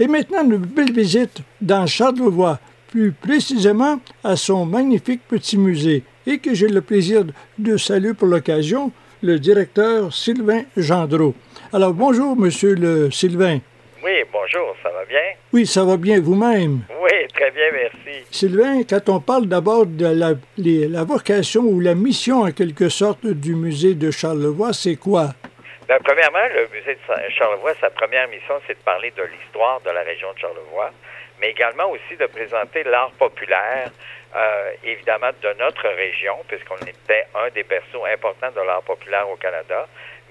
Et maintenant, une belle visite dans Charlevoix, plus précisément à son magnifique petit musée, et que j'ai le plaisir de saluer pour l'occasion le directeur Sylvain Gendreau. Alors bonjour, monsieur le Sylvain. Oui, bonjour, ça va bien? Oui, ça va bien vous-même? Oui, très bien, merci. Sylvain, quand on parle d'abord de la, la, vocation ou la mission en quelque sorte du musée de Charlevoix, c'est quoi? Bien, premièrement, le musée de Charlevoix, sa première mission, c'est de parler de l'histoire de la région de Charlevoix, mais également aussi de présenter l'art populaire, euh, évidemment de notre région, puisqu'on était un des berceaux importants de l'art populaire au Canada,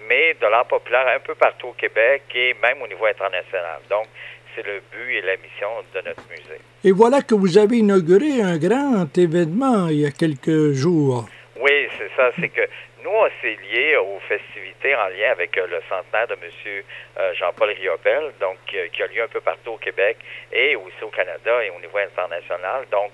mais de l'art populaire un peu partout au Québec et même au niveau international. Donc, c'est le but et la mission de notre musée. Et voilà que vous avez inauguré un grand événement il y a quelques jours. Oui, c'est ça. C'est que nous, on s'est lié aux festivités en lien avec euh, le centenaire de M. Euh, Jean-Paul Riopel, donc euh, qui a lieu un peu partout au Québec et aussi au Canada et au niveau international. Donc,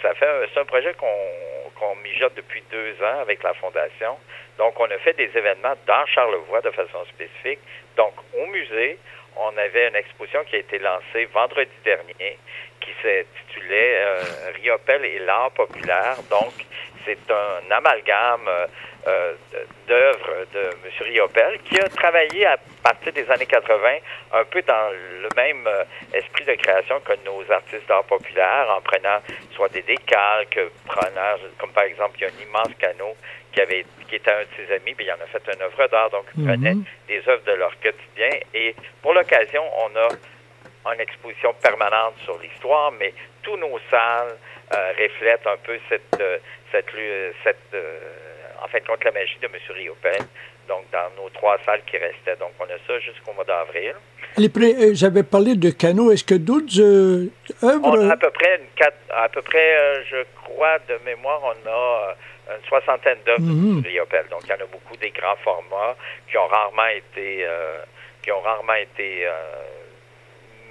ça fait c'est un projet qu'on qu'on mijote depuis deux ans avec la Fondation. Donc, on a fait des événements dans Charlevoix de façon spécifique. Donc, au musée, on avait une exposition qui a été lancée vendredi dernier qui s'intitulait euh, Riopel et l'art populaire. Donc, c'est un amalgame euh, euh, d'œuvres de M. Riopel qui a travaillé à partir des années 80 un peu dans le même esprit de création que nos artistes d'art populaire en prenant soit des décalques, prenant, comme par exemple, il y a un immense canot qui avait qui était un de ses amis, puis il en a fait une œuvre d'art, donc il prenait mhm. des œuvres de leur quotidien. Et pour l'occasion, on a une exposition permanente sur l'histoire, mais tous nos salles euh, reflètent un peu cette, euh, cette, cette euh, en la magie de M. Riopel. Donc, dans nos trois salles qui restaient. Donc, on a ça jusqu'au mois d'avril. J'avais parlé de canaux. Est-ce que d'autres œuvres... On a à peu près, une quatre, à peu près, je crois, de mémoire, on a une soixantaine d'œuvres de mhm. Riopel. Donc, il y en a beaucoup des grands formats qui ont rarement été, qui ont rarement été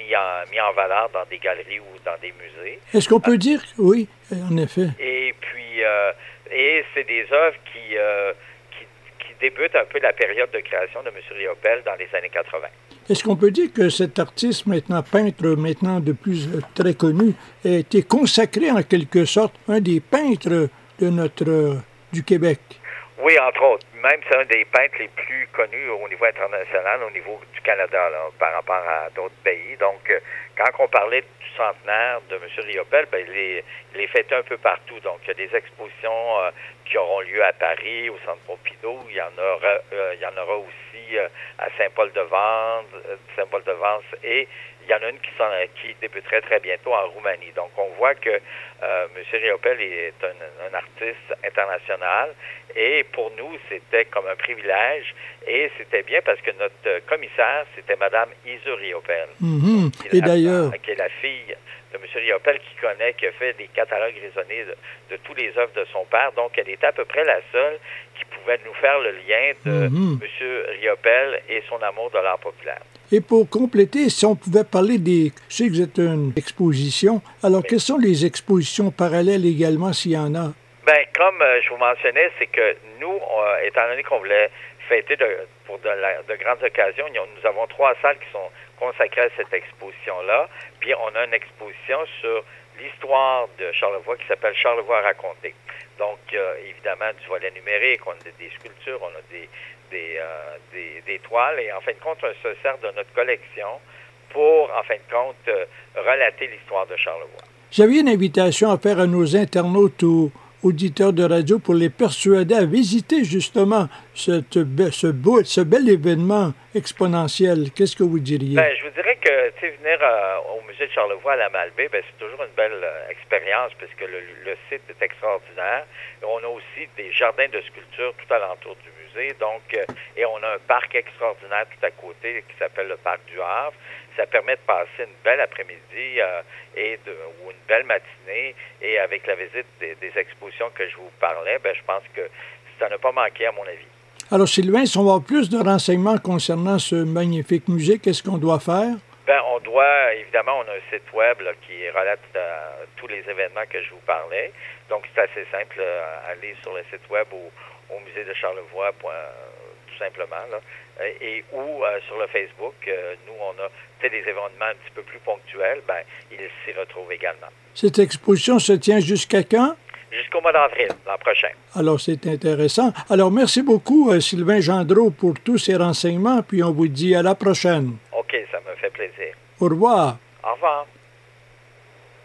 mis en, mis en valeur dans des galeries ou dans des musées. Est-ce qu'on peut dire oui, en effet? Et puis, euh, et c'est des œuvres qui, euh, qui, qui, débutent un peu la période de création de M. Riopel dans les années 80. Est-ce qu'on peut dire que cet artiste, maintenant peintre, maintenant de plus euh, très connu, a été consacré en quelque sorte un des peintres de notre, du Québec? Oui, entre autres. Même c'est un des peintres les plus connus au niveau international, au niveau du Canada, par rapport à d'autres pays. Donc, euh, quand on parlait du centenaire de M. Riopel, ben, il, est, il est un peu partout. Donc, il y a des expositions euh, qui auront lieu à Paris, au Centre Pompidou. Il y en aura, euh, il y en aura aussi à Saint-Paul-de-Vence, Saint-Paul-de-Vence et il y en a une qui, qui débuterait très bientôt en Roumanie. Donc, on voit que euh, M. Riopel est un, artiste international et pour nous, c'était comme un privilège et c'était bien parce que notre commissaire, c'était Mme Isu Riopel. Mhm. Et d'ailleurs... Qui est la fille de M. Riopel qui connaît, qui a fait des catalogues raisonnés de, tous les œuvres de son père. Donc, elle était à peu près la seule qui pouvait nous faire le lien de mhm. M. Riopel et son amour de l'art populaire. Et pour compléter, si on pouvait parler des... Je sais que êtes une exposition. Alors, quelles sont les expositions parallèles également, s'il y en a? Bien, comme euh, je vous mentionnais, c'est que nous, étant donné qu'on voulait fêter pour de, grandes occasions, nous avons trois salles qui sont consacrées à cette exposition-là. Puis, on a une exposition sur l'histoire de Charlevoix qui s'appelle Charlevoix raconté. Donc, évidemment du volet numérique, on a des sculptures, on a des, euh, des, des, toiles et en fin de compte, on se sert de notre collection pour, en fin de compte, euh, relater l'histoire de Charlevoix. J'avais une invitation à faire à nos internautes ou auditeurs de radio pour les persuader à visiter justement cette, ce, beau, ce bel événement exponentiel. Qu'est-ce que vous diriez? Ben, je vous dirais que venir euh, au musée de Charlevoix à la Malbaie, ben, c'est toujours une belle expérience puisque le, site est extraordinaire. On a aussi des jardins de sculpture tout alentour du donc, euh, et on a un parc extraordinaire tout à côté qui s'appelle le parc du Havre. Ça permet de passer une belle après-midi euh, et de, ou une belle matinée. Et avec la visite des, expositions que je vous parlais, ben, je pense que ça n'a pas manqué à mon avis. Alors, Sylvain, si on va avoir plus de renseignements concernant ce magnifique musée, qu'est-ce qu'on doit faire? Ben, on doit, évidemment, on a un site web qui relate euh, tous les événements que je vous parlais. Donc, c'est assez simple. aller sur le site web ou au musée de Charlevoix, tout simplement, là, et ou sur le Facebook, nous, on a des événements un petit peu plus ponctuels, ben, ils s'y retrouvent également. Cette exposition se tient jusqu'à quand? Jusqu'au mois d'avril, l'an prochain. Alors, c'est intéressant. Alors, merci beaucoup, Sylvain Gendreau, pour tous ces renseignements, puis on vous dit à la prochaine. OK, ça me fait plaisir. Au revoir. Au revoir.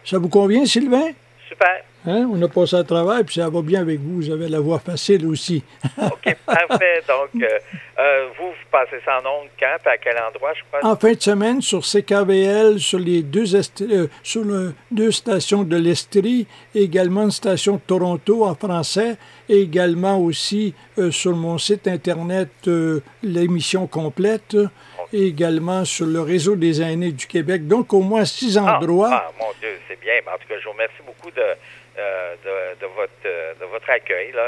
Ça vous convient, Sylvain? Super. Hein? On a passé à travail, puis ça va bien avec vous. Vous avez la voix facile aussi. OK, parfait. Donc, euh, euh, vous, vous passez ça en ondes quand, à quel endroit, je crois? En fin de semaine, sur CKVL, sur les deux, euh, sur le, deux stations de l'Estrie, également une station de Toronto en français, et également aussi sur mon site Internet, l'émission complète, et également sur le réseau des aînés du Québec. Donc, au moins six ah, endroits. Ah, mon Dieu, bien. En tout cas, je vous remercie beaucoup de, de, votre, de votre accueil. Là.